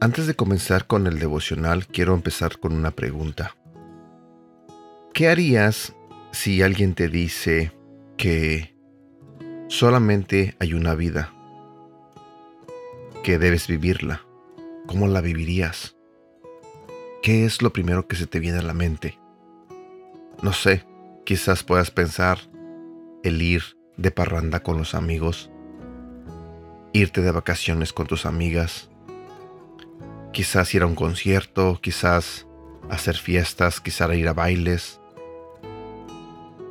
Antes de comenzar con el devocional, quiero empezar con una pregunta. ¿Qué harías si alguien te dice que solamente hay una vida, que debes vivirla? ¿Cómo la vivirías? ¿Qué es lo primero que se te viene a la mente? No sé, quizás puedas pensar el ir de parranda con los amigos, irte de vacaciones con tus amigas, quizás ir a un concierto, quizás hacer fiestas, quizás ir a bailes,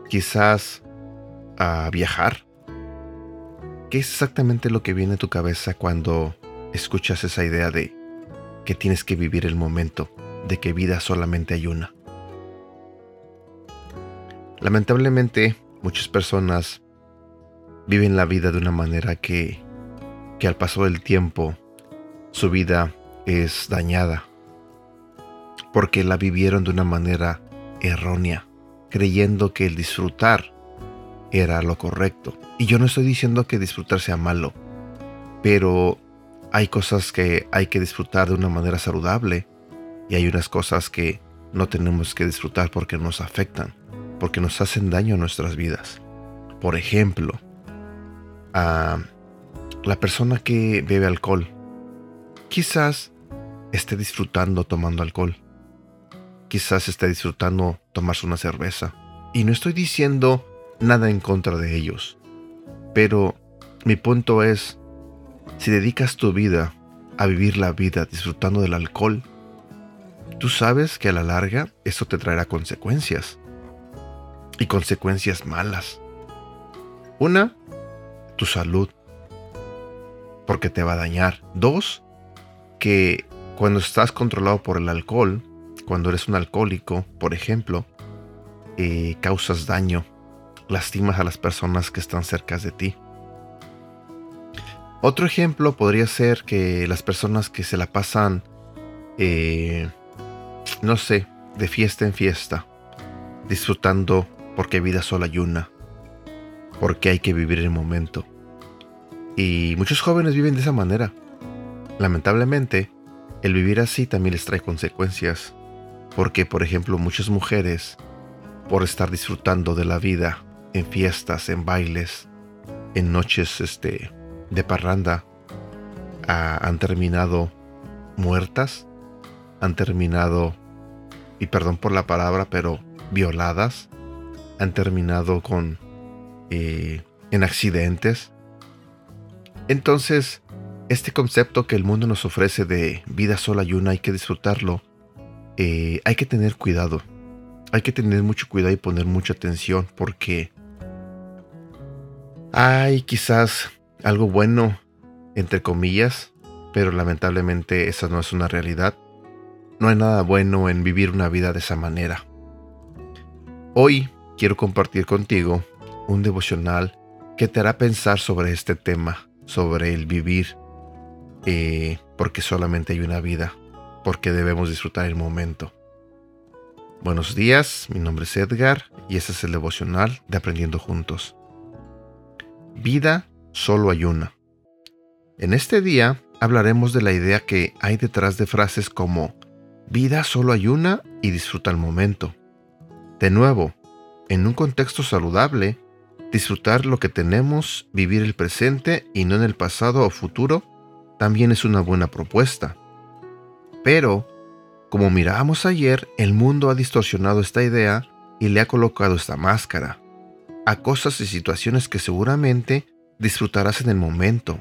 quizás a viajar. ¿Qué es exactamente lo que viene a tu cabeza cuando escuchas esa idea de que tienes que vivir el momento, de que vida solamente hay una? Lamentablemente, muchas personas viven la vida de una manera que, que al paso del tiempo su vida es dañada, porque la vivieron de una manera errónea, creyendo que el disfrutar era lo correcto. Y yo no estoy diciendo que disfrutar sea malo, pero hay cosas que hay que disfrutar de una manera saludable y hay unas cosas que no tenemos que disfrutar porque nos afectan porque nos hacen daño a nuestras vidas. Por ejemplo, a la persona que bebe alcohol, quizás esté disfrutando tomando alcohol. Quizás esté disfrutando tomarse una cerveza. Y no estoy diciendo nada en contra de ellos. Pero mi punto es, si dedicas tu vida a vivir la vida disfrutando del alcohol, tú sabes que a la larga eso te traerá consecuencias y consecuencias malas. Una, tu salud, porque te va a dañar. Dos, que cuando estás controlado por el alcohol, cuando eres un alcohólico, por ejemplo, eh, causas daño, lastimas a las personas que están cerca de ti. Otro ejemplo podría ser que las personas que se la pasan, eh, no sé, de fiesta en fiesta, disfrutando porque vida solo hay una, porque hay que vivir el momento. Y muchos jóvenes viven de esa manera. Lamentablemente, el vivir así también les trae consecuencias, porque por ejemplo muchas mujeres, por estar disfrutando de la vida en fiestas, en bailes, en noches este, de parranda, han terminado muertas, han terminado, y perdón por la palabra, pero violadas, han terminado con eh, en accidentes. Entonces, este concepto que el mundo nos ofrece de vida sola y una hay que disfrutarlo, eh, hay que tener cuidado. Hay que tener mucho cuidado y poner mucha atención porque hay quizás algo bueno, entre comillas, pero lamentablemente esa no es una realidad. No hay nada bueno en vivir una vida de esa manera. Hoy quiero compartir contigo un devocional que te hará pensar sobre este tema, sobre el vivir, eh, porque solamente hay una vida, porque debemos disfrutar el momento. Buenos días, mi nombre es Edgar y este es el devocional de Aprendiendo Juntos. Vida solo hay una. En este día hablaremos de la idea que hay detrás de frases como vida solo hay una y disfruta el momento. De nuevo, en un contexto saludable, disfrutar lo que tenemos, vivir el presente y no en el pasado o futuro, también es una buena propuesta. Pero, como mirábamos ayer, el mundo ha distorsionado esta idea y le ha colocado esta máscara a cosas y situaciones que seguramente disfrutarás en el momento,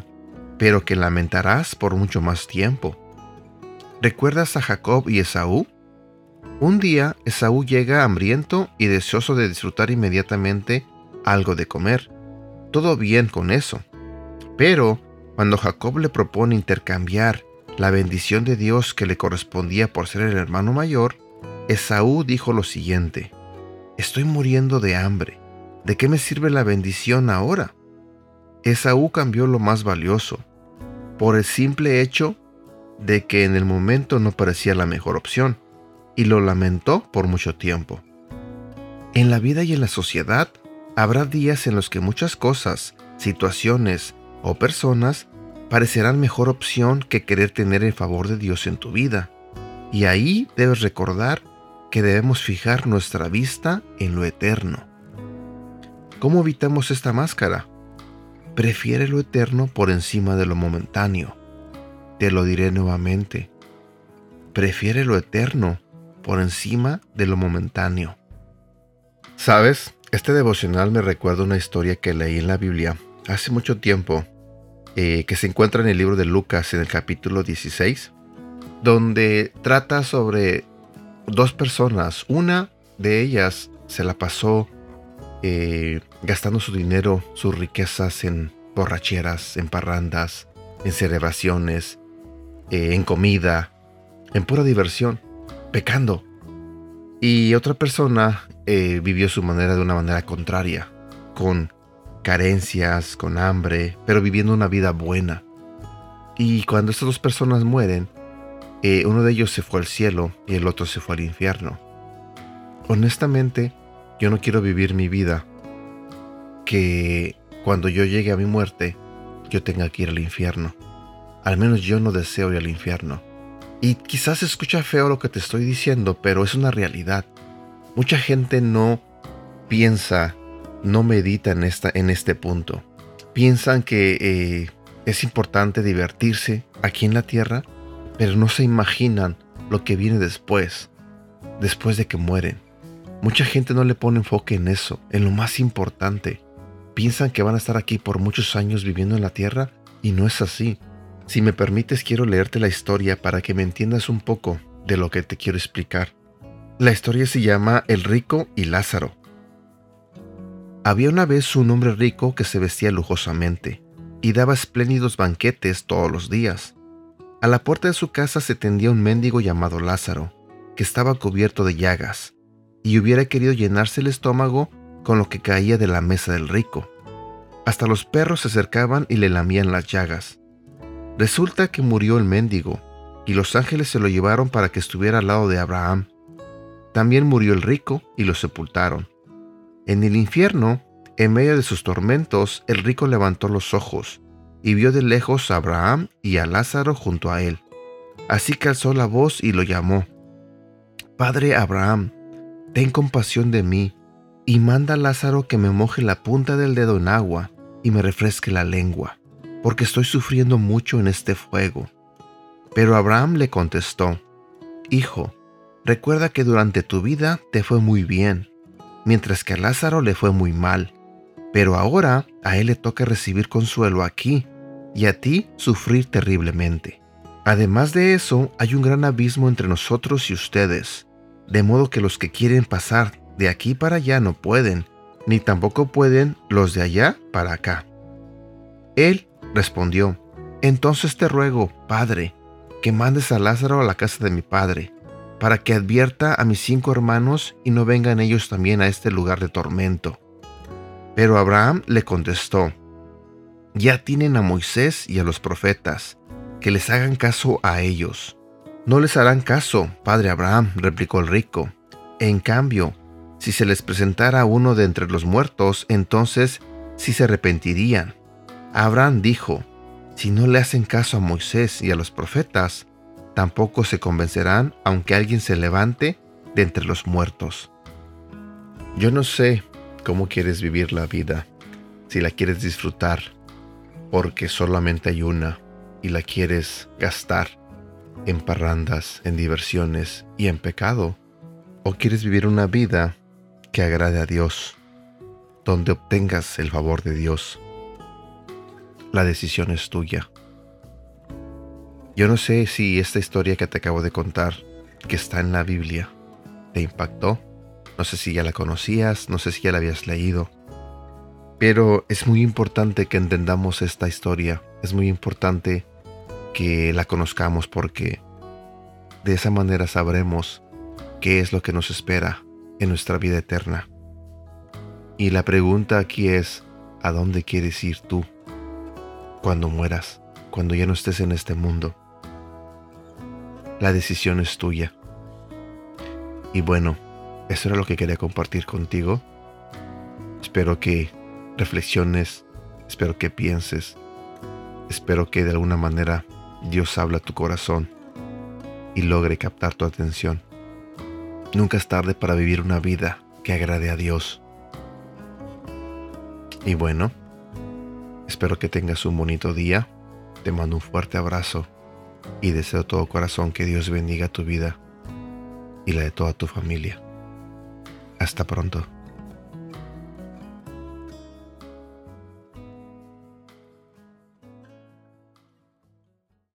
pero que lamentarás por mucho más tiempo. ¿Recuerdas a Jacob y Esaú? Un día Esaú llega hambriento y deseoso de disfrutar inmediatamente algo de comer. Todo bien con eso. Pero cuando Jacob le propone intercambiar la bendición de Dios que le correspondía por ser el hermano mayor, Esaú dijo lo siguiente, Estoy muriendo de hambre. ¿De qué me sirve la bendición ahora? Esaú cambió lo más valioso, por el simple hecho de que en el momento no parecía la mejor opción y lo lamentó por mucho tiempo. En la vida y en la sociedad habrá días en los que muchas cosas, situaciones o personas parecerán mejor opción que querer tener el favor de Dios en tu vida. Y ahí debes recordar que debemos fijar nuestra vista en lo eterno. ¿Cómo evitamos esta máscara? Prefiere lo eterno por encima de lo momentáneo. Te lo diré nuevamente. Prefiere lo eterno por encima de lo momentáneo. ¿Sabes? Este devocional me recuerda una historia que leí en la Biblia hace mucho tiempo, eh, que se encuentra en el libro de Lucas en el capítulo 16, donde trata sobre dos personas. Una de ellas se la pasó eh, gastando su dinero, sus riquezas en borracheras, en parrandas, en celebraciones, eh, en comida, en pura diversión, pecando. Y otra persona vivió su manera de una manera contraria, con carencias, con hambre, pero viviendo una vida buena. Y cuando estas dos personas mueren, eh, uno de ellos se fue al cielo y el otro se fue al infierno. Honestamente, yo no quiero vivir mi vida que cuando yo llegue a mi muerte, yo tenga que ir al infierno. Al menos yo no deseo ir al infierno. Y quizás escucha feo lo que te estoy diciendo, pero es una realidad. Mucha gente no piensa, no medita en, esta, en este punto. Piensan que eh, es importante divertirse aquí en la tierra, pero no se imaginan lo que viene después, después de que mueren. Mucha gente no le pone enfoque en eso, en lo más importante. Piensan que van a estar aquí por muchos años viviendo en la tierra y no es así. Si me permites, quiero leerte la historia para que me entiendas un poco de lo que te quiero explicar. La historia se llama El rico y Lázaro. Había una vez un hombre rico que se vestía lujosamente y daba espléndidos banquetes todos los días. A la puerta de su casa se tendía un mendigo llamado Lázaro, que estaba cubierto de llagas, y hubiera querido llenarse el estómago con lo que caía de la mesa del rico. Hasta los perros se acercaban y le lamían las llagas. Resulta que murió el mendigo, y los ángeles se lo llevaron para que estuviera al lado de Abraham. También murió el rico y lo sepultaron. En el infierno, en medio de sus tormentos, el rico levantó los ojos y vio de lejos a Abraham y a Lázaro junto a él. Así que alzó la voz y lo llamó. Padre Abraham, ten compasión de mí, y manda a Lázaro que me moje la punta del dedo en agua y me refresque la lengua porque estoy sufriendo mucho en este fuego. Pero Abraham le contestó, Hijo, recuerda que durante tu vida te fue muy bien, mientras que a Lázaro le fue muy mal, pero ahora a él le toca recibir consuelo aquí y a ti sufrir terriblemente. Además de eso, hay un gran abismo entre nosotros y ustedes, de modo que los que quieren pasar de aquí para allá no pueden, ni tampoco pueden los de allá para acá. Él respondió, Entonces te ruego, Padre, que mandes a Lázaro a la casa de mi Padre, para que advierta a mis cinco hermanos y no vengan ellos también a este lugar de tormento. Pero Abraham le contestó, Ya tienen a Moisés y a los profetas, que les hagan caso a ellos. No les harán caso, padre Abraham, replicó el rico. En cambio, si se les presentara uno de entre los muertos, entonces sí se arrepentirían. Abraham dijo, si no le hacen caso a Moisés y a los profetas, tampoco se convencerán aunque alguien se levante de entre los muertos. Yo no sé cómo quieres vivir la vida, si la quieres disfrutar, porque solamente hay una y la quieres gastar en parrandas, en diversiones y en pecado, o quieres vivir una vida que agrade a Dios, donde obtengas el favor de Dios la decisión es tuya. Yo no sé si esta historia que te acabo de contar, que está en la Biblia, te impactó. No sé si ya la conocías, no sé si ya la habías leído. Pero es muy importante que entendamos esta historia. Es muy importante que la conozcamos porque de esa manera sabremos qué es lo que nos espera en nuestra vida eterna. Y la pregunta aquí es, ¿a dónde quieres ir tú? cuando mueras, cuando ya no estés en este mundo. La decisión es tuya. Y bueno, eso era lo que quería compartir contigo. Espero que reflexiones, espero que pienses Espero que de alguna manera Dios hable a tu corazón y logre captar tu atención. Nunca es tarde para vivir una vida que agrade a Dios. Y bueno, espero que tengas un bonito día. Te mando un fuerte abrazo y deseo de todo corazón que Dios bendiga tu vida y la de toda tu familia. Hasta pronto.